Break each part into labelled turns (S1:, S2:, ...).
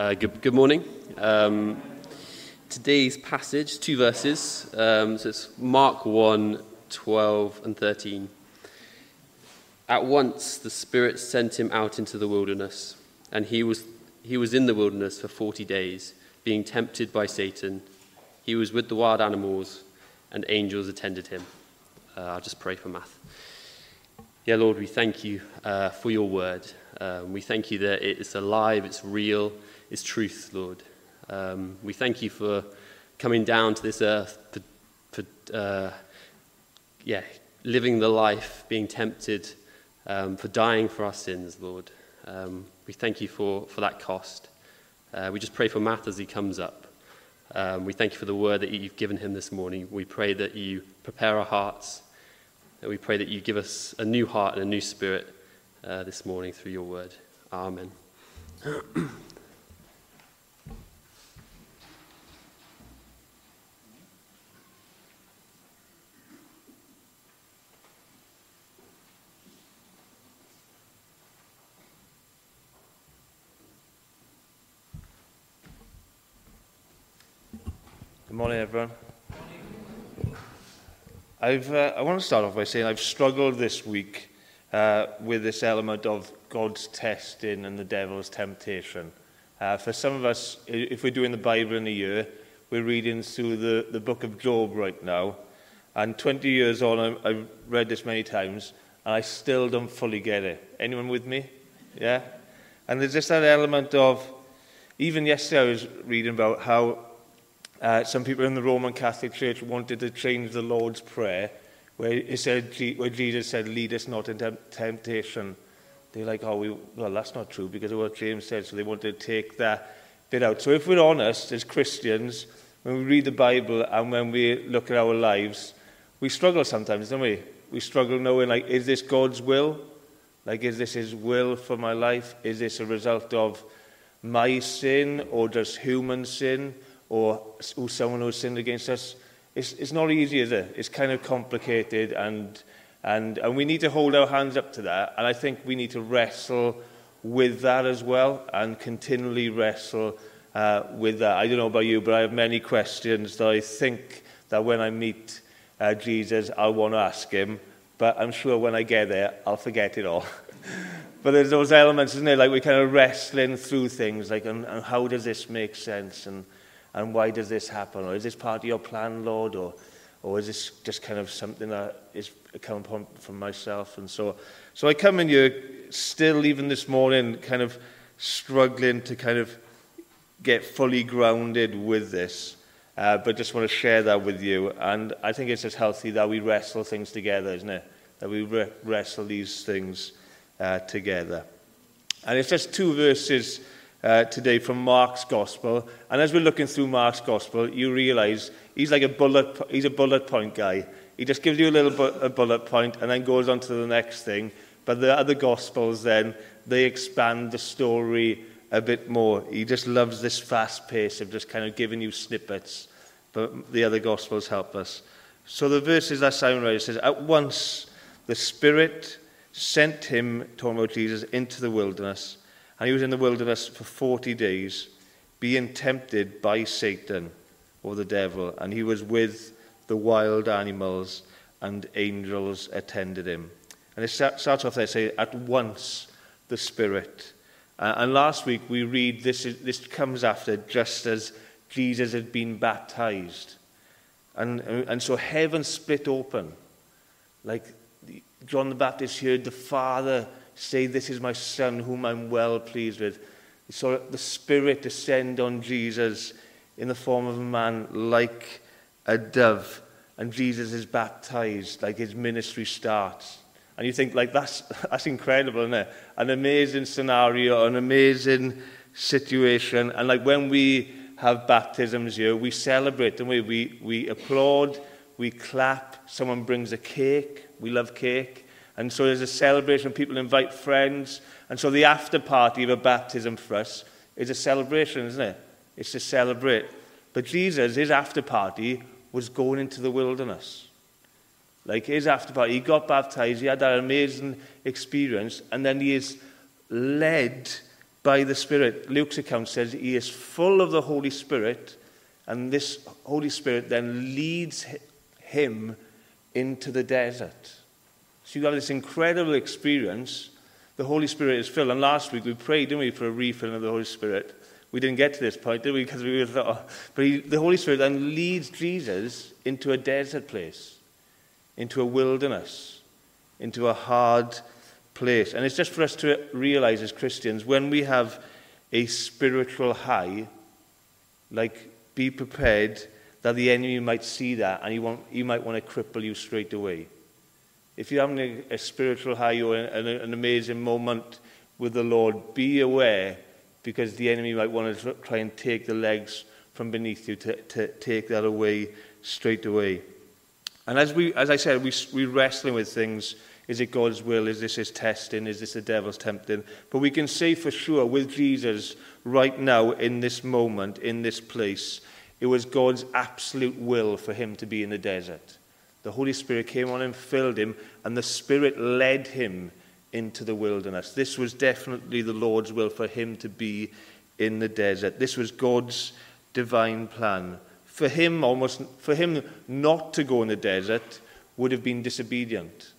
S1: Uh, good, good morning. Um, today's passage, two verses. Um, so it's Mark 1 12 and 13. At once the Spirit sent him out into the wilderness, and he was, he was in the wilderness for 40 days, being tempted by Satan. He was with the wild animals, and angels attended him. Uh, I'll just pray for Matt. Yeah, Lord, we thank you uh, for your word. Um, we thank you that it's alive, it's real, it's truth, Lord. Um, we thank you for coming down to this earth, for, for uh, yeah, living the life, being tempted, um, for dying for our sins, Lord. Um, we thank you for, for that cost. Uh, we just pray for Matt as he comes up. Um, we thank you for the word that you've given him this morning. We pray that you prepare our hearts. And we pray that you give us a new heart and a new spirit uh, this morning through your word. Amen.
S2: Good morning, everyone. I've, uh, I want to start off by saying I've struggled this week uh, with this element of God's testing and the devil's temptation. Uh, for some of us, if we're doing the Bible in a year, we're reading through the, the book of Job right now. And 20 years on, I'm, I've read this many times, and I still don't fully get it. Anyone with me? Yeah? And there's just that element of, even yesterday I was reading about how uh, some people in the Roman Catholic Church wanted to change the Lord's Prayer, where, it said, where Jesus said, lead us not into temptation. They're like, oh, we, well, that's not true because of what James said, so they wanted to take that bit out. So if we're honest as Christians, when we read the Bible and when we look at our lives, we struggle sometimes, don't we? We struggle knowing, like, is this God's will? Like, is this his will for my life? Is this a result of my sin or just human sin? Or someone who's sinned against us. It's, it's not easy, is it? It's kind of complicated, and, and, and we need to hold our hands up to that. And I think we need to wrestle with that as well and continually wrestle uh, with that. I don't know about you, but I have many questions that I think that when I meet uh, Jesus, I'll want to ask him. But I'm sure when I get there, I'll forget it all. but there's those elements, isn't it? Like we're kind of wrestling through things, like, and, and how does this make sense? And, and why does this happen? Or is this part of your plan, Lord? Or, or is this just kind of something that is coming from, from myself? And so, so I come in here still, even this morning, kind of struggling to kind of get fully grounded with this. Uh, but just want to share that with you. And I think it's just healthy that we wrestle things together, isn't it? That we re- wrestle these things uh, together. And it's just two verses uh, today from Mark's Gospel. And as we're looking through Mark's Gospel, you realize he's like a bullet, he's a bullet point guy. He just gives you a little bu- a bullet point and then goes on to the next thing. But the other Gospels then, they expand the story a bit more. He just loves this fast pace of just kind of giving you snippets. But the other Gospels help us. So the verses that Simon read, says, At once the Spirit sent him, talking about Jesus, into the wilderness And he was in the wilderness for 40 days, being tempted by Satan or the devil. And he was with the wild animals, and angels attended him. And it starts off there, say, at once the Spirit. Uh, and last week we read this, is, this comes after just as Jesus had been baptized. And, and so heaven split open. Like John the Baptist heard the Father say, This is my Son whom I'm well pleased with. He saw the Spirit descend on Jesus in the form of a man like a dove. And Jesus is baptized, like his ministry starts. And you think, like, that's, that's incredible, isn't it? An amazing scenario, an amazing situation. And like when we have baptisms here, we celebrate, don't we? We, we applaud, we clap, someone brings a cake. We love cake. And so there's a celebration, people invite friends. And so the after party of a baptism for us is a celebration, isn't it? It's to celebrate. But Jesus, his after party, was going into the wilderness. Like his after party, he got baptized, he had that amazing experience, and then he is led by the Spirit. Luke's account says he is full of the Holy Spirit, and this Holy Spirit then leads him into the desert. So you have this incredible experience. The Holy Spirit is filled. And last week we prayed, didn't we, for a refilling of the Holy Spirit. We didn't get to this point, did we? Because we thought, oh. but he, the Holy Spirit then leads Jesus into a desert place, into a wilderness, into a hard place. And it's just for us to realize as Christians, when we have a spiritual high, like be prepared that the enemy might see that and he, he might want to cripple you straight away. If you're having a, a spiritual high or an, an amazing moment with the Lord, be aware because the enemy might want to try and take the legs from beneath you to, to take that away straight away. And as, we, as I said, we, we're wrestling with things. Is it God's will? Is this his testing? Is this the devil's tempting? But we can say for sure with Jesus right now, in this moment, in this place, it was God's absolute will for him to be in the desert. The Holy Spirit came on him, filled him, and the Spirit led him into the wilderness. This was definitely the Lord's will for him to be in the desert. This was God's divine plan. For him, almost for him not to go in the desert would have been disobedient.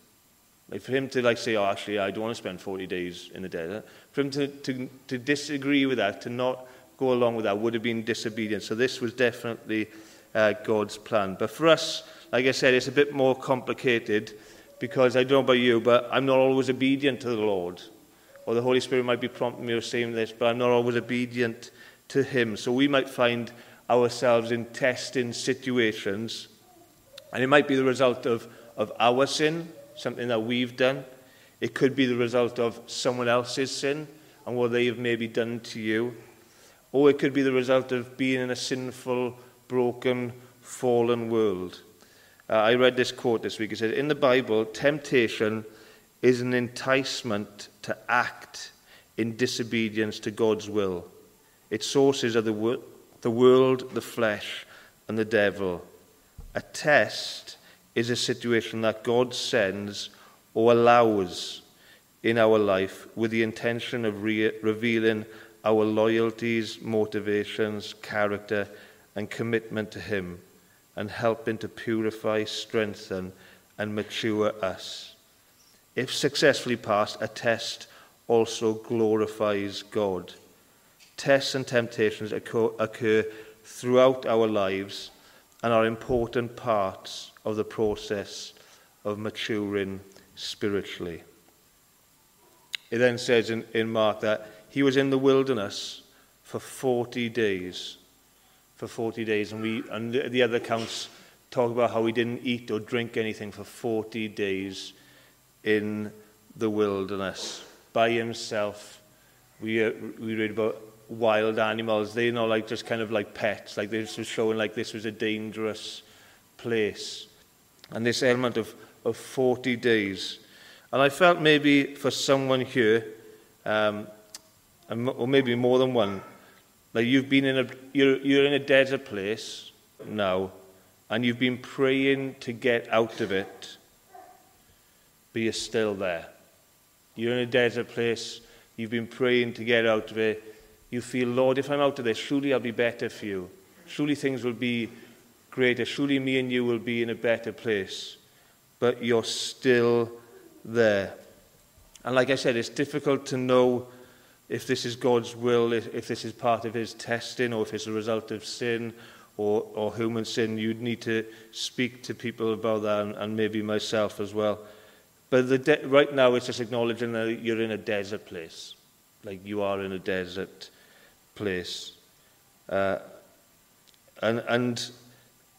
S2: Like for him to like say, oh, actually, I don't want to spend 40 days in the desert. For him to, to, to disagree with that, to not go along with that, would have been disobedient. So this was definitely uh, God's plan. But for us, like I said, it's a bit more complicated Because I don't know about you, but I'm not always obedient to the Lord. Or the Holy Spirit might be prompting me or saying this, but I'm not always obedient to Him. So we might find ourselves in testing situations. And it might be the result of, of our sin, something that we've done. It could be the result of someone else's sin and what they have maybe done to you. Or it could be the result of being in a sinful, broken, fallen world. Uh, I read this quote this week. It says, In the Bible, temptation is an enticement to act in disobedience to God's will. Its sources are the, wor- the world, the flesh, and the devil. A test is a situation that God sends or allows in our life with the intention of re- revealing our loyalties, motivations, character, and commitment to Him. And helping to purify, strengthen, and mature us. If successfully passed, a test also glorifies God. Tests and temptations occur throughout our lives and are important parts of the process of maturing spiritually. It then says in, in Mark that he was in the wilderness for 40 days for 40 days. And, we, and the, the other accounts talk about how he didn't eat or drink anything for 40 days in the wilderness by himself. We, uh, we read about wild animals. They're not like just kind of like pets. Like this was showing like this was a dangerous place. And this element of, of 40 days. And I felt maybe for someone here, um, or maybe more than one, like you've been in a, you're, you're in a desert place now, and you've been praying to get out of it, but you're still there. You're in a desert place, you've been praying to get out of it. You feel, Lord, if I'm out of this, surely I'll be better for you. Surely things will be greater. Surely me and you will be in a better place. But you're still there. And like I said, it's difficult to know if this is God's will, if, if this is part of his testing, or if it's a result of sin or, or human sin, you'd need to speak to people about that, and, and maybe myself as well. But the de- right now, it's just acknowledging that you're in a desert place. Like you are in a desert place. Uh, and, and,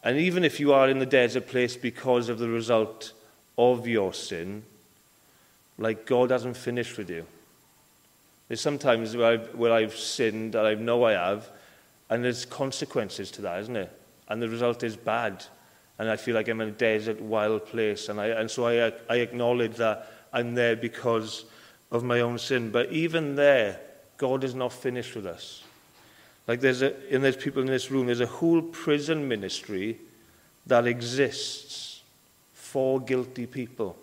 S2: and even if you are in the desert place because of the result of your sin, like God hasn't finished with you. There's sometimes where I've, where I've sinned, and I know I have, and there's consequences to that, isn't it? And the result is bad. And I feel like I'm in a desert, wild place. And, I, and so I, I acknowledge that I'm there because of my own sin. But even there, God is not finished with us. Like there's a, and there's people in this room, there's a whole prison ministry that exists for guilty people.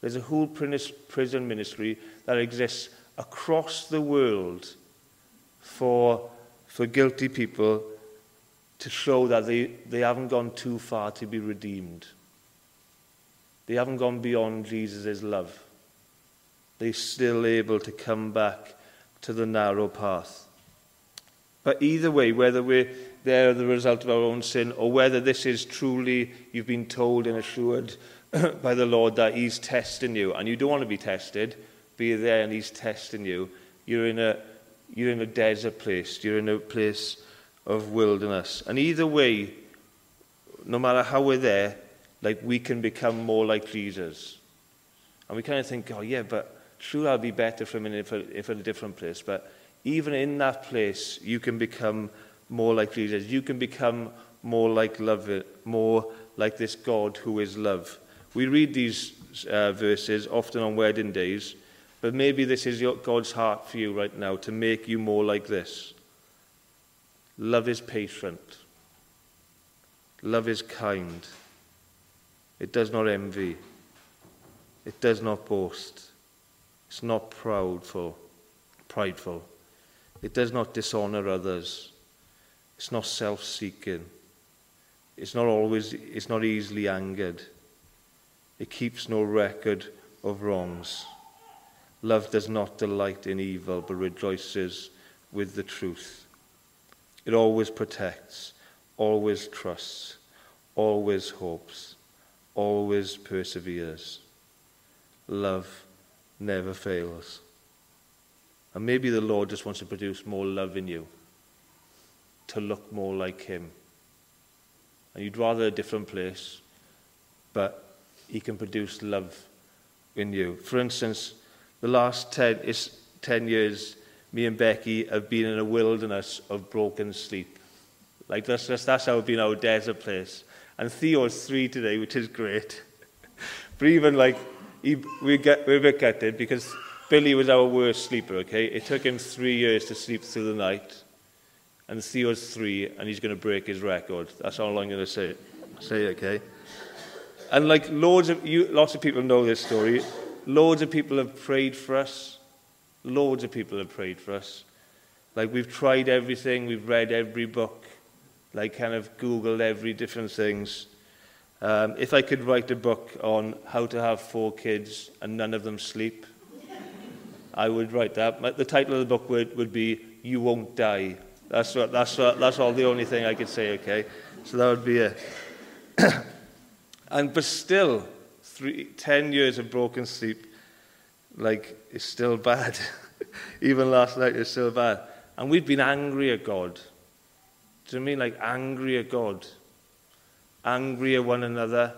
S2: There's a whole prison ministry that exists across the world for, for guilty people to show that they, they haven't gone too far to be redeemed. They haven't gone beyond Jesus' love. They're still able to come back to the narrow path. But either way, whether we're there the result of our own sin or whether this is truly you've been told and assured by the Lord that He's testing you and you don't want to be tested, be there and he's testing you, you're in a, you're in a desert place. You're in a place of wilderness. And either way, no matter how we're there, like we can become more like Jesus. And we kind of think, oh yeah, but sure I'll be better from if, I, if in a different place. But even in that place, you can become more like Jesus. You can become more like love, more like this God who is love. We read these uh, verses often on wedding days, but maybe this is your, God's heart for you right now to make you more like this. Love is patient. Love is kind. It does not envy. It does not boast. It's not proudful, prideful. It does not dishonor others. It's not self-seeking. It's not always, it's not easily angered. It keeps no record of wrongs. Love does not delight in evil, but rejoices with the truth. It always protects, always trusts, always hopes, always perseveres. Love never fails. And maybe the Lord just wants to produce more love in you, to look more like Him. And you'd rather a different place, but He can produce love in you. For instance, the last 10, is 10 years, me and Becky have been in a wilderness of broken sleep. Like that's, that's, that's how been our desert place. And Theo's three today, which is great. but even like, he, we get, we're a bit gutted because Billy was our worst sleeper, okay? It took him three years to sleep through the night. And Theo's three, and he's going to break his record. That's all I'm going to say. Say, okay? And like loads of you, lots of people know this story. Loads of people have prayed for us. Loads of people have prayed for us. Like we've tried everything, we've read every book, like kind of Googled every different things. Um, if I could write a book on how to have four kids and none of them sleep, I would write that. The title of the book would, would be You Won't Die. That's, what, that's, what, that's all the only thing I could say, okay? So that would be it. and but still, three, ten years of broken sleep, like, it's still bad. Even last night, it's still bad. And we've been angry at God. Do you mean like angry at God? Angry at one another,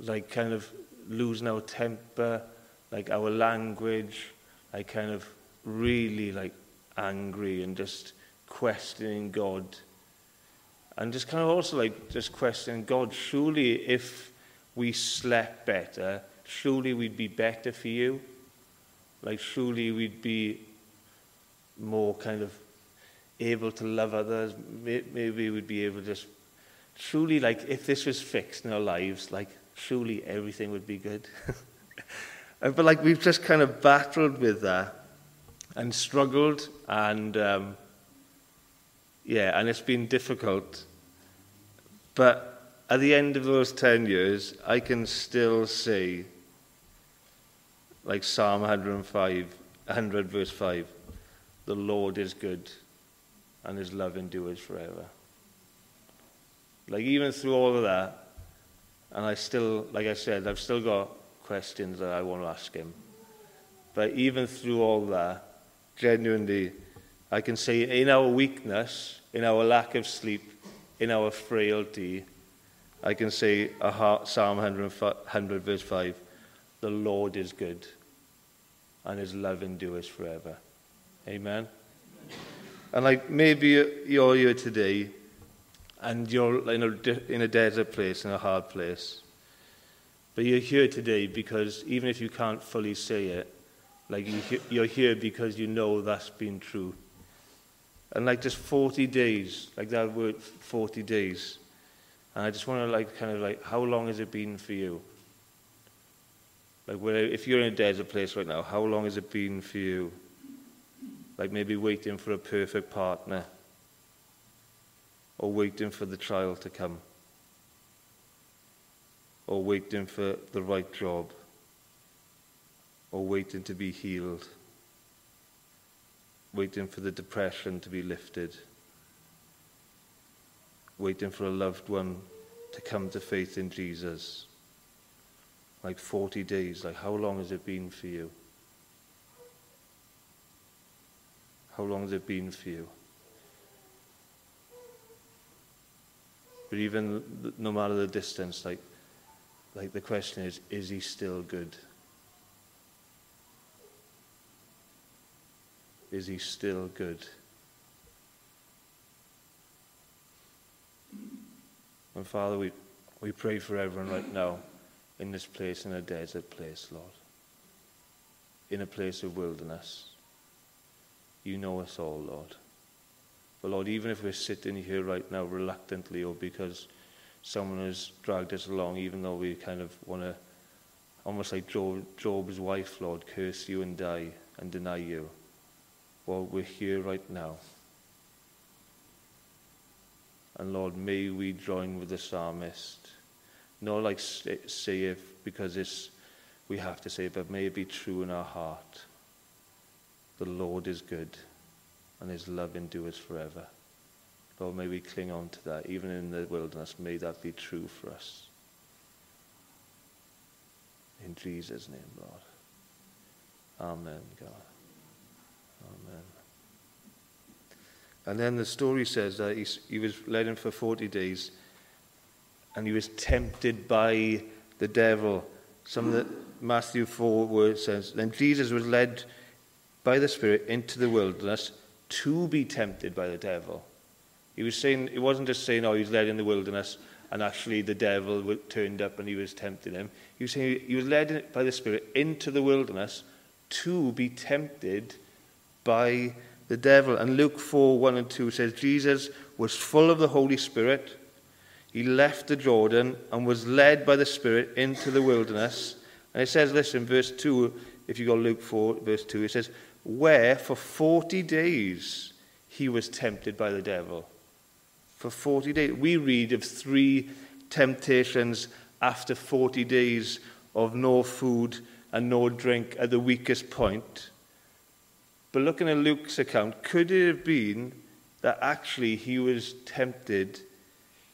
S2: like kind of losing our temper, like our language, like kind of really like angry and just questioning God. And just kind of also like just questioning God, surely if we slept better, surely we'd be better for you. Like surely we'd be more kind of able to love others. Maybe we'd be able to just like if this was fixed in our lives, like surely everything would be good. Uh, but like we've just kind of battled with that and struggled and um, yeah, and it's been difficult. But at the end of those 10 years, I can still say, like Psalm 105, 100 verse 5, the Lord is good and his love endures forever. Like even through all of that, and I still, like I said, I've still got questions that I want to ask him. But even through all that, genuinely, I can say in our weakness, in our lack of sleep, in our frailty, I can say Psalm 100, 100 verse 5, the Lord is good and his love endures forever. Amen. And like maybe you're here today and you're in a, in a desert place, in a hard place. But you're here today because even if you can't fully say it, like you're here because you know that's been true. And like just 40 days, like that word 40 days. And I just want to like kind of like, how long has it been for you? Like, where, if you're in a desert place right now, how long has it been for you? Like, maybe waiting for a perfect partner, or waiting for the trial to come, or waiting for the right job, or waiting to be healed, waiting for the depression to be lifted, waiting for a loved one to come to faith in Jesus like 40 days. Like, how long has it been for you? How long has it been for you? But even no matter the distance, like, like the question is, is he still good? Is he still good? And Father, we, we pray for everyone right now in this place, in a desert place, Lord. In a place of wilderness. You know us all, Lord. But Lord, even if we're sitting here right now reluctantly or because someone has dragged us along, even though we kind of want to, almost like Job, Job's wife, Lord, curse you and die and deny you. Well, we're here right now. And Lord, may we join with the psalmist not like say if because it's we have to say, but may it be true in our heart. The Lord is good, and His love endures forever. Lord, may we cling on to that, even in the wilderness. May that be true for us. In Jesus' name, Lord. Amen, God. Amen. And then the story says that he, he was led in for 40 days and he was tempted by the devil. Some of the Matthew 4 words says, Then Jesus was led by the Spirit into the wilderness to be tempted by the devil. He was saying, he wasn't just saying, oh, he was led in the wilderness and actually the devil turned up and he was tempting him. He was saying he was led by the Spirit into the wilderness to be tempted by the devil. And Luke 4 1 and 2 says, Jesus was full of the Holy Spirit he left the Jordan and was led by the Spirit into the wilderness. And it says, listen, verse 2, if you go Luke 4, verse 2, it says, where for 40 days he was tempted by the devil. For 40 days. We read of three temptations after 40 days of no food and no drink at the weakest point. But looking at Luke's account, could it have been that actually he was tempted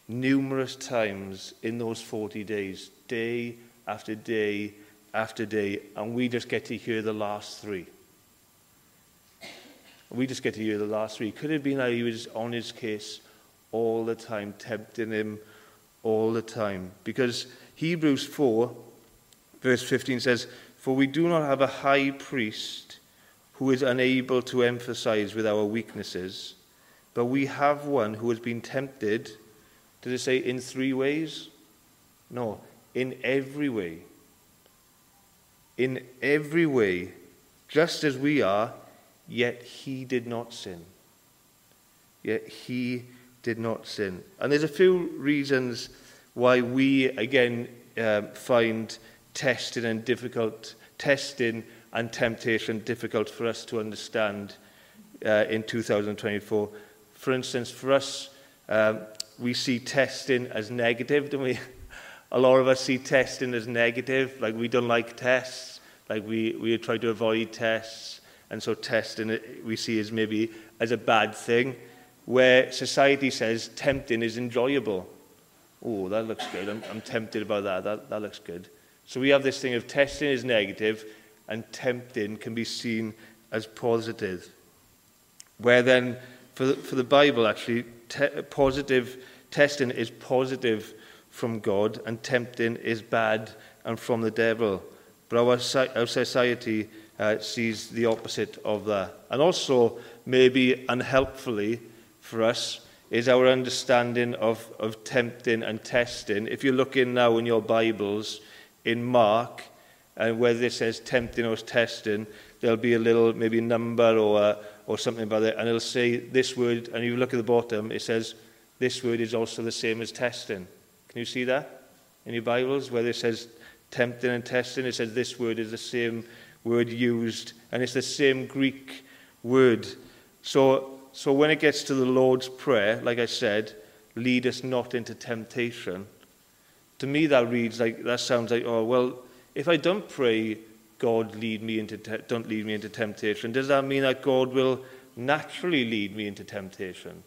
S2: numerous times in those 40 days, day after day after day, and we just get to hear the last three. We just get to hear the last three. Could it have been that he was on his case all the time, tempting him all the time? Because Hebrews 4, verse 15 says, For we do not have a high priest who is unable to emphasize with our weaknesses, but we have one who has been tempted did it say in three ways? No, in every way. In every way, just as we are, yet he did not sin. Yet he did not sin. And there's a few reasons why we, again, um, find testing and difficult, testing and temptation difficult for us to understand uh, in 2024. For instance, for us, um, we see testing as negative, don't we? A lot of us see testing as negative, like we don't like tests, like we, we try to avoid tests, and so testing we see as maybe as a bad thing, where society says tempting is enjoyable. Oh, that looks good. I'm, I'm tempted about that. that. That looks good. So we have this thing of testing is negative, and tempting can be seen as positive. Where then, for the, for the Bible actually, te positive testing is positive from God and tempting is bad and from the devil. But our, our society uh, sees the opposite of that. And also, maybe unhelpfully for us, is our understanding of, of tempting and testing. If you're looking now in your Bibles, in Mark, and where it says tempting or testing, there'll be a little maybe number or a, or something about it, and it'll say this word, and you look at the bottom, it says this word is also the same as testing. Can you see that in your Bibles, where it says tempting and testing. It says this word is the same word used, and it's the same Greek word. So, so when it gets to the Lord's Prayer, like I said, lead us not into temptation. To me, that reads like that sounds like, oh well, if I don't pray, God lead me into don't lead me into temptation. Does that mean that God will naturally lead me into temptation?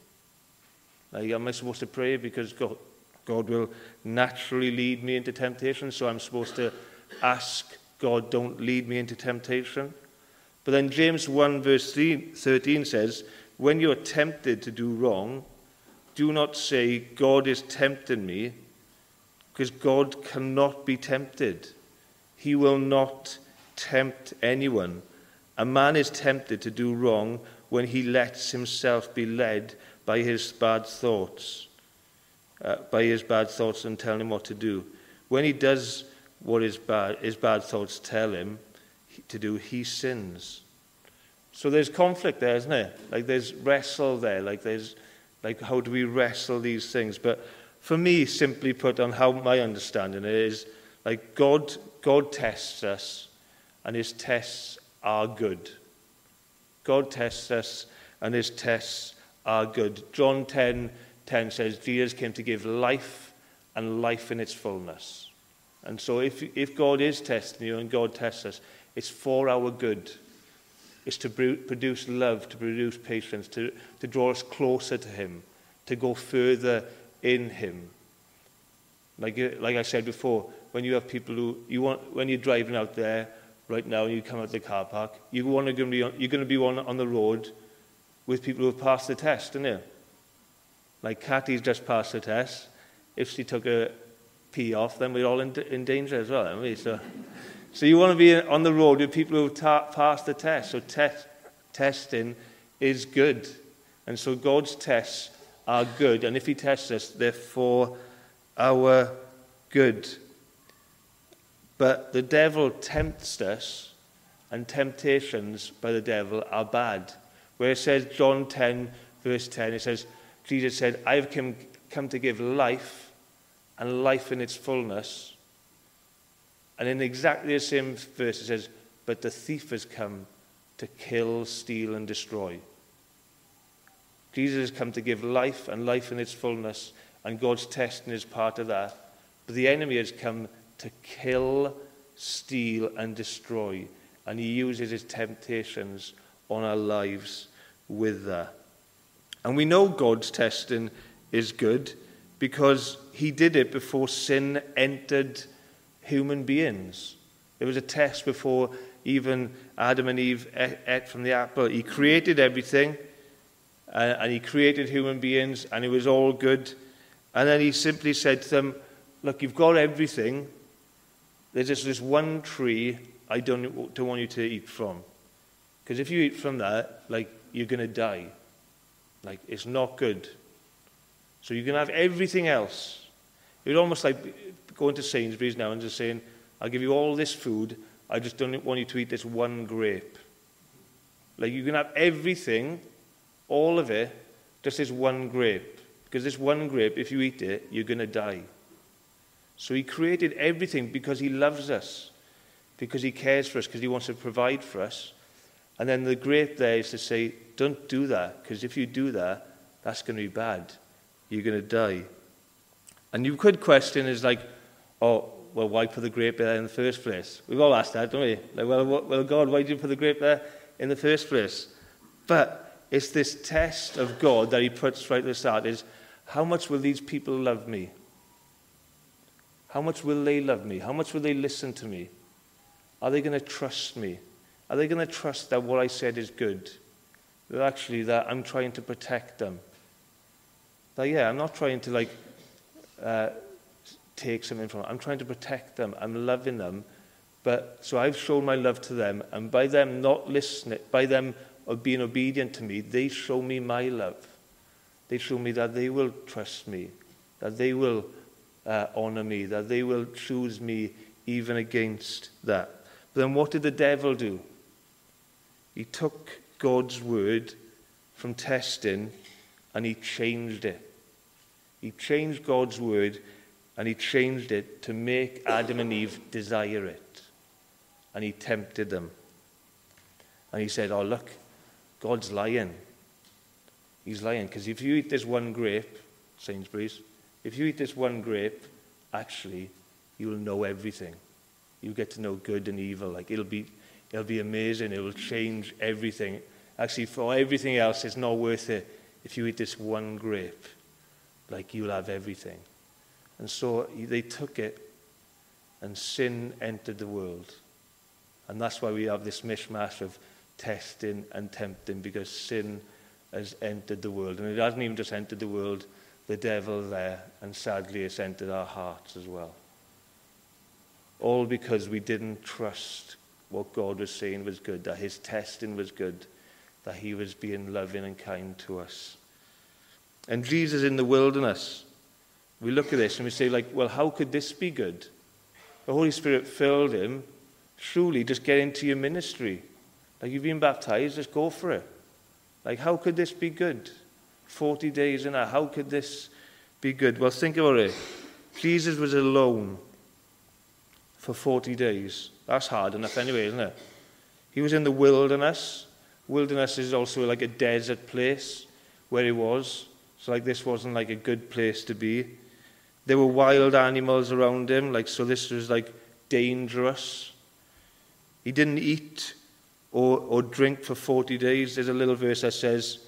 S2: Like, am I supposed to pray because God, God will naturally lead me into temptation? So I'm supposed to ask God, don't lead me into temptation? But then James 1, verse 13 says, When you are tempted to do wrong, do not say, God is tempting me, because God cannot be tempted. He will not tempt anyone. A man is tempted to do wrong when he lets himself be led by his bad thoughts, uh, by his bad thoughts and tell him what to do. When he does what his bad, his bad thoughts tell him to do, he sins. So there's conflict there, isn't there? Like there's wrestle there. Like there's, like how do we wrestle these things? But for me, simply put, on how my understanding is, like God, God tests us, and his tests are good. God tests us, and his tests are good. John 10 10 says, Jesus came to give life and life in its fullness. And so, if, if God is testing you and God tests us, it's for our good. It's to produce love, to produce patience, to, to draw us closer to Him, to go further in Him. Like, like I said before, when you have people who, you want, when you're driving out there right now and you come out the car park, you want to be on, you're going to be on, on the road with people who have passed the test, aren't you? Like Kathy's just passed the test. If she took a pee off, then we're all in, in danger as well, aren't we? So, so you want to be on the road with people who have ta- passed the test. So test, testing is good. And so God's tests are good. And if he tests us, they're for our good. But the devil tempts us, and temptations by the devil are bad. Where it says, John 10, verse 10, it says, Jesus said, I have come, come to give life and life in its fullness. And in exactly the same verse, it says, But the thief has come to kill, steal, and destroy. Jesus has come to give life and life in its fullness, and God's testing is part of that. But the enemy has come to kill, steal, and destroy. And he uses his temptations on our lives with that. And we know God's testing is good because he did it before sin entered human beings. There was a test before even Adam and Eve ate from the apple. He created everything, uh, and he created human beings, and it was all good. And then he simply said to them, Look, you've got everything. There's just this one tree I don't, don't want you to eat from. Because if you eat from that, like, you're going to die. Like, it's not good. So you can have everything else. It's almost like going to Sainsbury's now and just saying, I'll give you all this food, I just don't want you to eat this one grape. Like, you can have everything, all of it, just this one grape. Because this one grape, if you eat it, you're going to die. So he created everything because he loves us, because he cares for us, because he wants to provide for us. And then the grape there is to say, don't do that, because if you do that, that's going to be bad. You're going to die. And you could question is like, oh, well, why put the grape there in the first place? We've all asked that, don't we? Like, well, well, God, why did you put the grape there in the first place? But it's this test of God that he puts right at the start is, how much will these people love me? How much will they love me? How much will they listen to me? Are they going to trust me? Are they going to trust that what I said is good? That actually that I'm trying to protect them? That, yeah, I'm not trying to like uh, take something from them. I'm trying to protect them. I'm loving them. But so I've shown my love to them, and by them not listening, by them being obedient to me, they show me my love. They show me that they will trust me, that they will uh, honor me, that they will choose me even against that. But then what did the devil do? He took God's word from testing and he changed it. He changed God's word And he changed it to make Adam and Eve desire it. And he tempted them. And he said, Oh, look, God's lying. He's lying. Because if you eat this one grape, Sainsbury's, if you eat this one grape, actually, you'll know everything. You get to know good and evil. Like it'll be, it'll be amazing. It will change everything. Actually, for everything else, it's not worth it if you eat this one grape. Like you'll have everything. And so they took it, and sin entered the world. And that's why we have this mishmash of testing and tempting, because sin has entered the world. And it hasn't even just entered the world, the devil there, and sadly it's entered our hearts as well. All because we didn't trust what God was saying was good, that his testing was good, that he was being loving and kind to us. And Jesus in the wilderness, we look at this and we say, like, well, how could this be good? The Holy Spirit filled him. Surely just get into your ministry. Like you've been baptized, just go for it. Like, how could this be good? 40 days in that, how could this be good? Well, think about it. Jesus was alone for 40 days. That's hard enough anyway, isn't it? He was in the wilderness. Wilderness is also like a desert place where he was. So like this wasn't like a good place to be. There were wild animals around him, like so this was like dangerous. He didn't eat or, or drink for 40 days. There's a little verse that says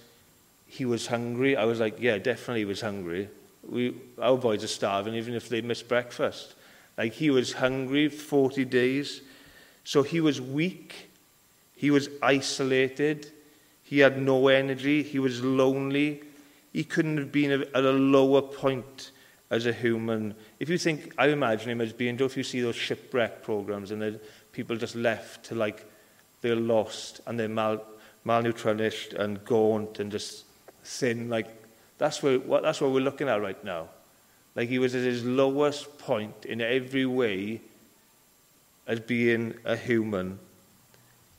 S2: he was hungry. I was like, yeah, definitely he was hungry. We, our boys are starving even if they miss breakfast. Like he was hungry 40 days. So he was weak. He was isolated. He had no energy. He was lonely. He couldn't have been at a lower point as a human. If you think, I imagine him as being, if you see those shipwreck programs and the people just left to like, they're lost and they're mal, malnourished and gaunt and just thin, like, that's, what, that's what we're looking at right now. Like he was at his lowest point in every way as being a human.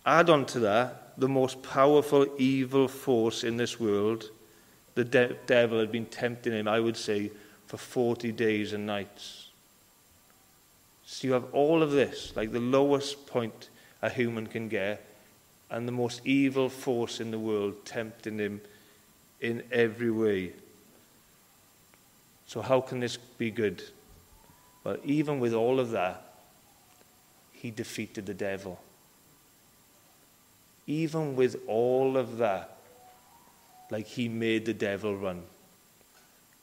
S2: Add on to that the most powerful evil force in this world – the de devil had been tempting him, I would say, for 40 days and nights. So you have all of this, like the lowest point a human can get, and the most evil force in the world tempting him in every way. So, how can this be good? Well, even with all of that, he defeated the devil. Even with all of that, like he made the devil run.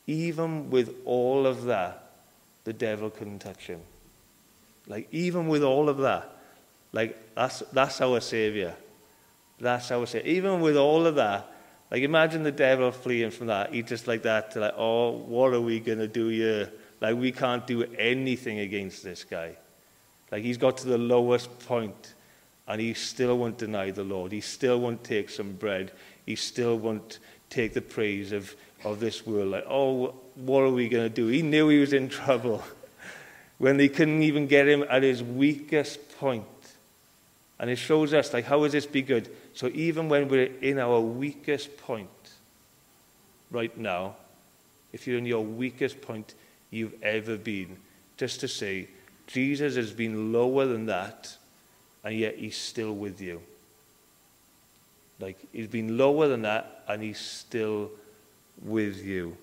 S2: Even with all of that, the devil couldn't touch him. Like, even with all of that, like, that's, that's our Savior. That's our Savior. Even with all of that, like, imagine the devil fleeing from that. He just like that, to like, oh, what are we going to do here? Like, we can't do anything against this guy. Like, he's got to the lowest point, and he still won't deny the Lord. He still won't take some bread he still won't take the praise of, of this world. Like, oh, what are we going to do? He knew he was in trouble when they couldn't even get him at his weakest point. And it shows us, like, how does this be good? So even when we're in our weakest point right now, if you're in your weakest point you've ever been, just to say, Jesus has been lower than that, and yet he's still with you. Like, he's been lower than that, and he's still with you.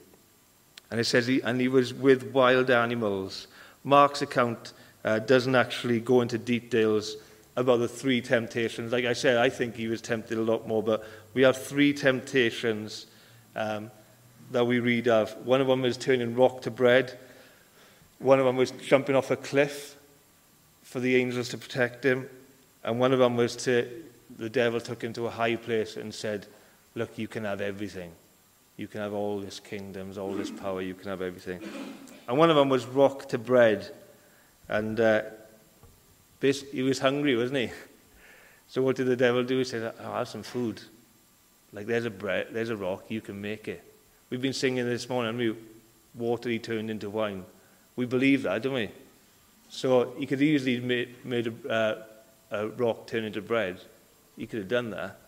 S2: And it says, he, and he was with wild animals. Mark's account uh, doesn't actually go into details about the three temptations. Like I said, I think he was tempted a lot more, but we have three temptations um, that we read of. One of them was turning rock to bread. One of them was jumping off a cliff for the angels to protect him. And one of them was to the devil took him to a high place and said, Look, you can have everything. You can have all this kingdoms, all this power, you can have everything. And one of them was rock to bread. And uh, He was hungry, wasn't he? So what did the devil do? He said, I'll have some food. Like there's a bread, there's a rock, you can make it. We've been singing this morning, we water he turned into wine. We believe that, don't we? So he could easily made, made a, uh, a rock turn into bread. He could have done that.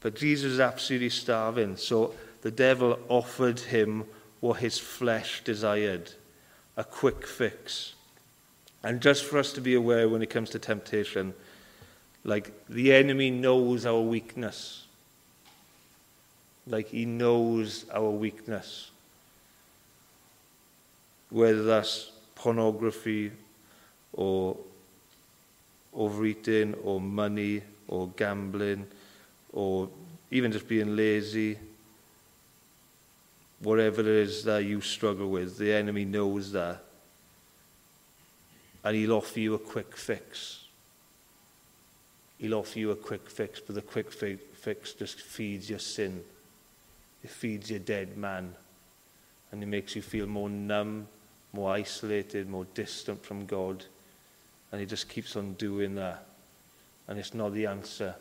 S2: But Jesus is absolutely starving, so the devil offered him what his flesh desired a quick fix. And just for us to be aware when it comes to temptation, like the enemy knows our weakness. Like he knows our weakness. Whether that's pornography or overeating or money or gambling or even just being lazy, whatever it is that you struggle with, the enemy knows that. and he'll offer you a quick fix. He'll offer you a quick fix, but the quick fi fix just feeds your sin. It feeds your dead man. And it makes you feel more numb, more isolated, more distant from God. And he just keeps on doing that. And it's not the answer.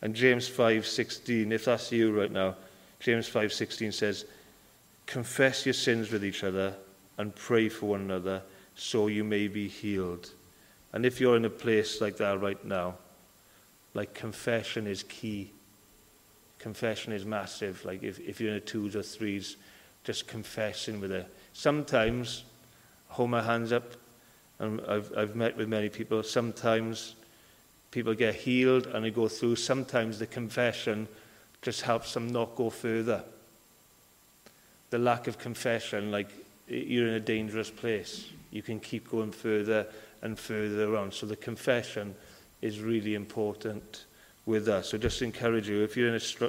S2: And James 5.16, if that's you right now, James 5.16 says, Confess your sins with each other and pray for one another so you may be healed." And if you're in a place like that right now, like confession is key. Confession is massive. Like if, if you're in a twos or threes, just confessing with it. Sometimes, hold my hands up, and I've, I've met with many people. Sometimes people get healed and they go through. Sometimes the confession just helps them not go further. The lack of confession, like you're in a dangerous place. You can keep going further and further on. So the confession is really important with us. So just encourage you, if you're in a str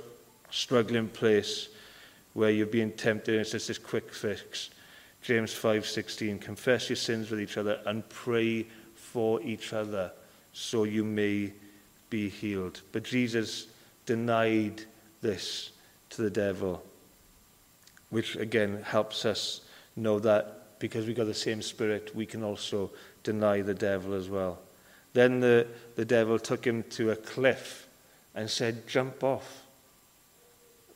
S2: struggling place where you're being tempted and it's just this quick fix, James 5.16, confess your sins with each other and pray for each other so you may be healed. But Jesus denied this to the devil, which again helps us know that because we've got the same spirit, we can also deny the devil as well. Then the, the devil took him to a cliff and said, Jump off,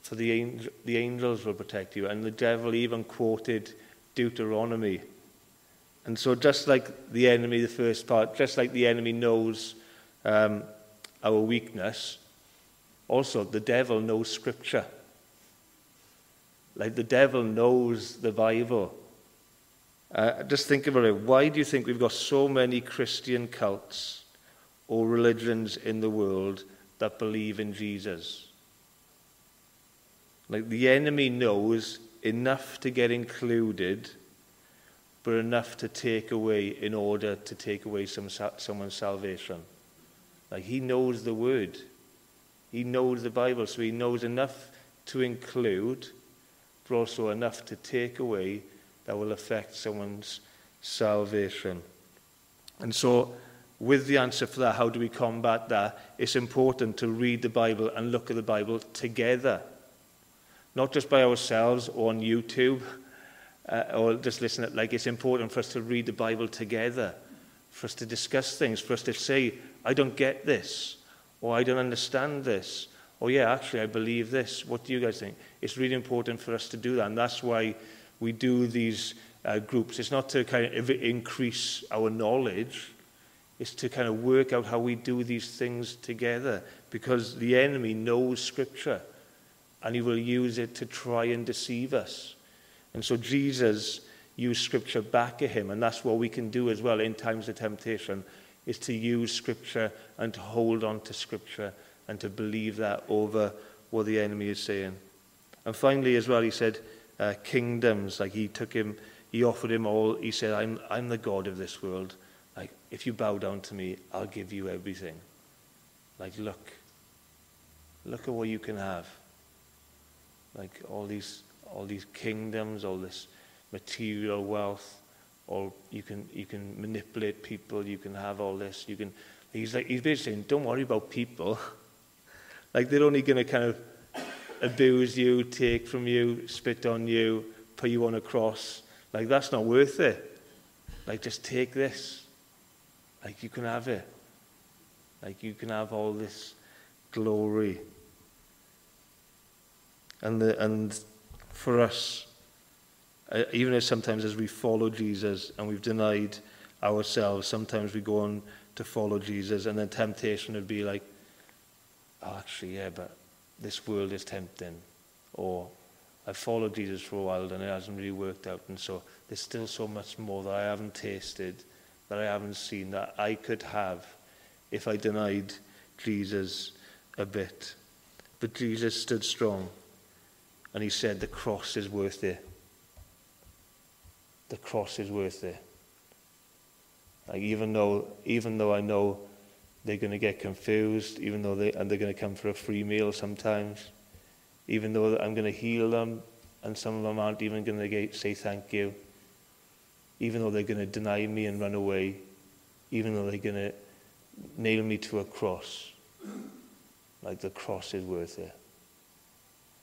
S2: for the, angel, the angels will protect you. And the devil even quoted Deuteronomy. And so, just like the enemy, the first part, just like the enemy knows um, our weakness, also the devil knows Scripture. Like the devil knows the Bible. Uh, just think about it. Why do you think we've got so many Christian cults or religions in the world that believe in Jesus? Like the enemy knows enough to get included but enough to take away in order to take away some, someone's salvation. Like he knows the word, he knows the Bible, so he knows enough to include, but also enough to take away that will affect someone's salvation. And so, with the answer for that, how do we combat that? It's important to read the Bible and look at the Bible together. Not just by ourselves or on YouTube uh, or just listen at like it's important for us to read the Bible together, for us to discuss things, for us to say, I don't get this or I don't understand this oh yeah, actually I believe this. What do you guys think? It's really important for us to do that. And that's why we do these uh, groups. It's not to kind of increase our knowledge. It's to kind of work out how we do these things together because the enemy knows scripture and he will use it to try and deceive us. And so Jesus used scripture back at him and that's what we can do as well in times of temptation is to use scripture and to hold on to scripture and to believe that over what the enemy is saying. And finally, as well, he said, uh, kingdoms, like he took him, he offered him all, he said, I'm, I'm the God of this world. Like, if you bow down to me, I'll give you everything. Like, look, look at what you can have. Like, all these all these kingdoms, all this material wealth, or you can you can manipulate people, you can have all this, you can he's like he's basically saying, Don't worry about people. like they're only gonna kind of abuse you, take from you, spit on you, put you on a cross. Like that's not worth it. Like just take this. Like you can have it. Like you can have all this glory. And the and for us, uh, even as sometimes as we follow Jesus and we've denied ourselves, sometimes we go on to follow Jesus, and then temptation would be like, oh, actually, yeah, but this world is tempting, or I've followed Jesus for a while and it hasn't really worked out. And so there's still so much more that I haven't tasted, that I haven't seen, that I could have if I denied Jesus a bit. But Jesus stood strong and he said, The cross is worth it. The cross is worth it. Like even though, even though I know they're going to get confused, even though they, and they're going to come for a free meal sometimes, even though I'm going to heal them, and some of them aren't even going to say thank you, even though they're going to deny me and run away, even though they're going to nail me to a cross, like the cross is worth it.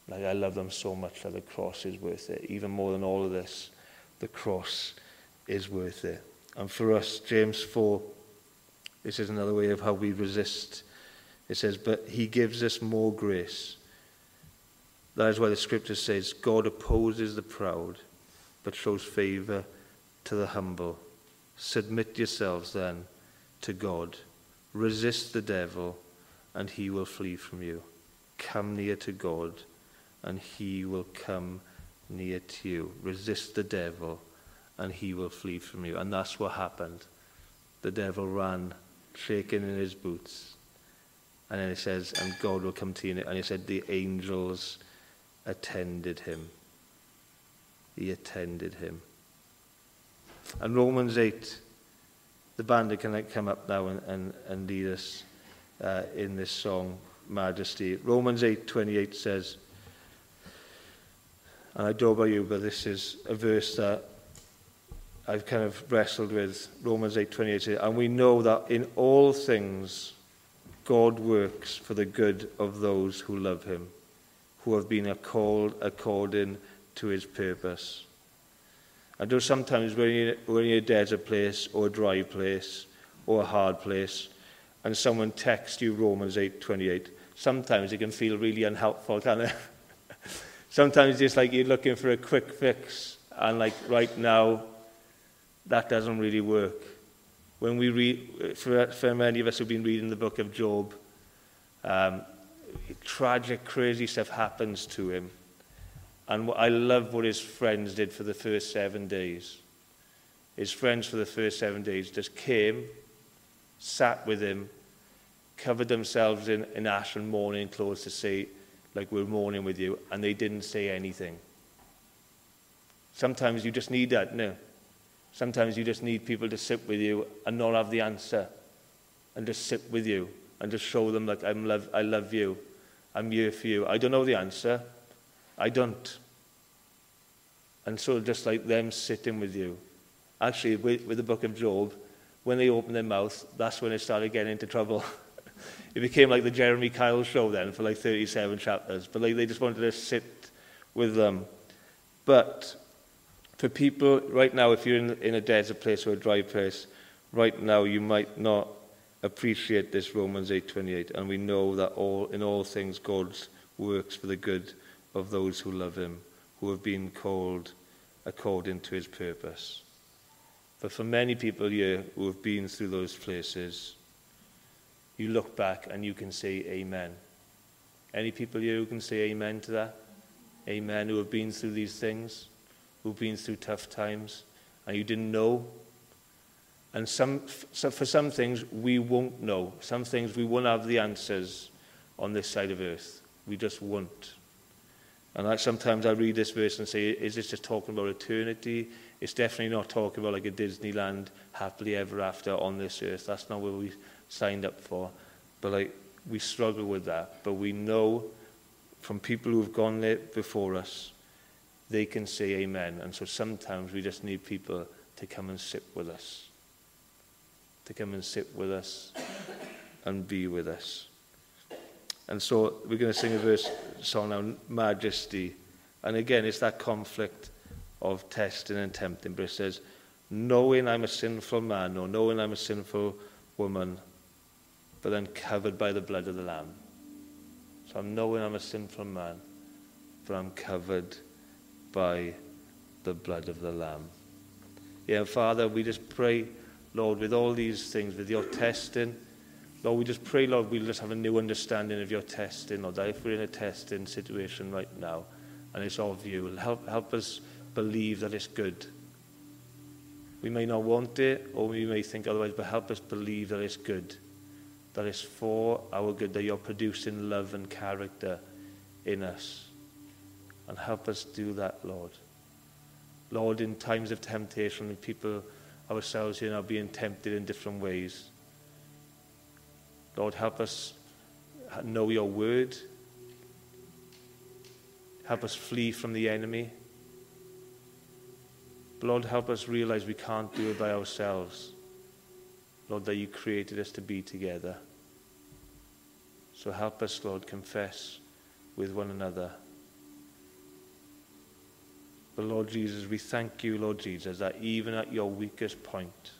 S2: Like I love them so much that the cross is worth it. Even more than all of this, the cross is worth it. And for us, James 4, this is another way of how we resist. It says, But he gives us more grace. That is why the scripture says, God opposes the proud, but shows favor to the humble. Submit yourselves then to God. Resist the devil, and he will flee from you. Come near to God, and he will come near to you. Resist the devil, and he will flee from you. And that's what happened. The devil ran, shaking in his boots. And then it says, and God will come to you. And it said, the angels attended him. He attended him. And Romans 8, the band can come up now and, and, and lead us uh, in this song, Majesty. Romans 8, 28 says, and I don't know about you, but this is a verse that I've kind of wrestled with. Romans 8, 28 and we know that in all things God works for the good of those who love him who have been called according to his purpose. I know sometimes when you're, when you're a place or a dry place or a hard place and someone texts you Romans 8.28, sometimes it can feel really unhelpful, can it? sometimes it's like you're looking for a quick fix and like right now, that doesn't really work. When we read, for, for many of us who've been reading the book of Job, um, tragic, crazy stuff happens to him. And what, I love what his friends did for the first seven days. His friends for the first seven days just came, sat with him, covered themselves in, in ash and mourning clothes to say, like, we're mourning with you. And they didn't say anything. Sometimes you just need that, no? Sometimes you just need people to sit with you and not have the answer and just sit with you and just show them like I'm love I love you. I'm here for you. I don't know the answer. I don't. And so just like them sitting with you. Actually, with, with the book of Job, when they opened their mouth, that's when it started getting into trouble. it became like the Jeremy Kyle show then for like 37 chapters. But like they just wanted to sit with them. But for people right now, if you're in, in a desert place or a dry place, right now you might not appreciate this Romans 8:28 and we know that all in all things God works for the good of those who love him who have been called according to his purpose. But for many people here who have been through those places you look back and you can say amen. Any people here who can say amen to that? Amen who have been through these things who've been through tough times and you didn't know and some, so for some things, we won't know. Some things we won't have the answers on this side of earth. We just won't. And I, sometimes I read this verse and say, is this just talking about eternity? It's definitely not talking about like a Disneyland happily ever after on this earth. That's not what we signed up for. But like, we struggle with that. But we know from people who've gone there before us, they can say amen. And so sometimes we just need people to come and sit with us, to come and sit with us and be with us. And so we're going to sing a verse song now, Majesty. And again, it's that conflict of testing and tempting, but it says, knowing I'm a sinful man or knowing I'm a sinful woman, but then covered by the blood of the Lamb. So I'm knowing I'm a sinful man, but I'm covered by the blood of the Lamb. Yeah, Father, we just pray, Lord, with all these things, with your testing, Lord, we just pray, Lord, we'll just have a new understanding of your testing, Lord, that if we're in a testing situation right now, and it's of you, help, help us believe that it's good. We may not want it, or we may think otherwise, but help us believe that it's good, that it's for our good, that you're producing love and character in us. And help us do that, Lord. Lord, in times of temptation, people ourselves here are being tempted in different ways. Lord, help us know your word. Help us flee from the enemy. Lord, help us realize we can't do it by ourselves. Lord, that you created us to be together. So help us, Lord, confess with one another. But Lord Jesus, we thank you, Lord Jesus, that even at your weakest point,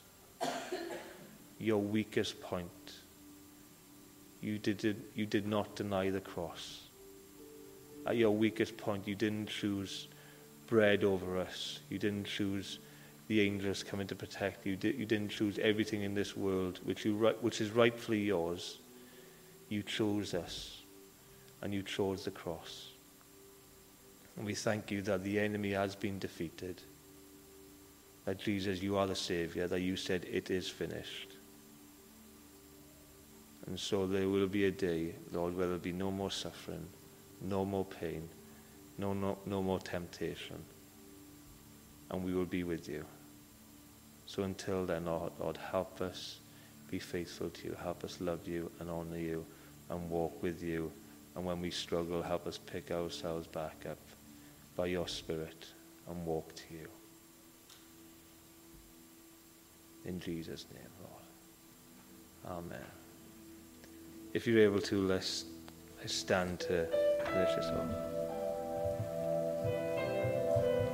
S2: your weakest point, you did, you did not deny the cross. At your weakest point, you didn't choose bread over us. You didn't choose the angels coming to protect you. You didn't choose everything in this world, which, you, which is rightfully yours. You chose us, and you chose the cross. And we thank you that the enemy has been defeated. That Jesus, you are the Savior, that you said it is finished. And so there will be a day, Lord, where there will be no more suffering, no more pain, no, no, no more temptation. And we will be with you. So until then, Lord, Lord, help us be faithful to you. Help us love you and honor you and walk with you. And when we struggle, help us pick ourselves back up by your Spirit and walk to you. In Jesus' name, Lord. Amen. If you're able to, let's, stand to finish this off.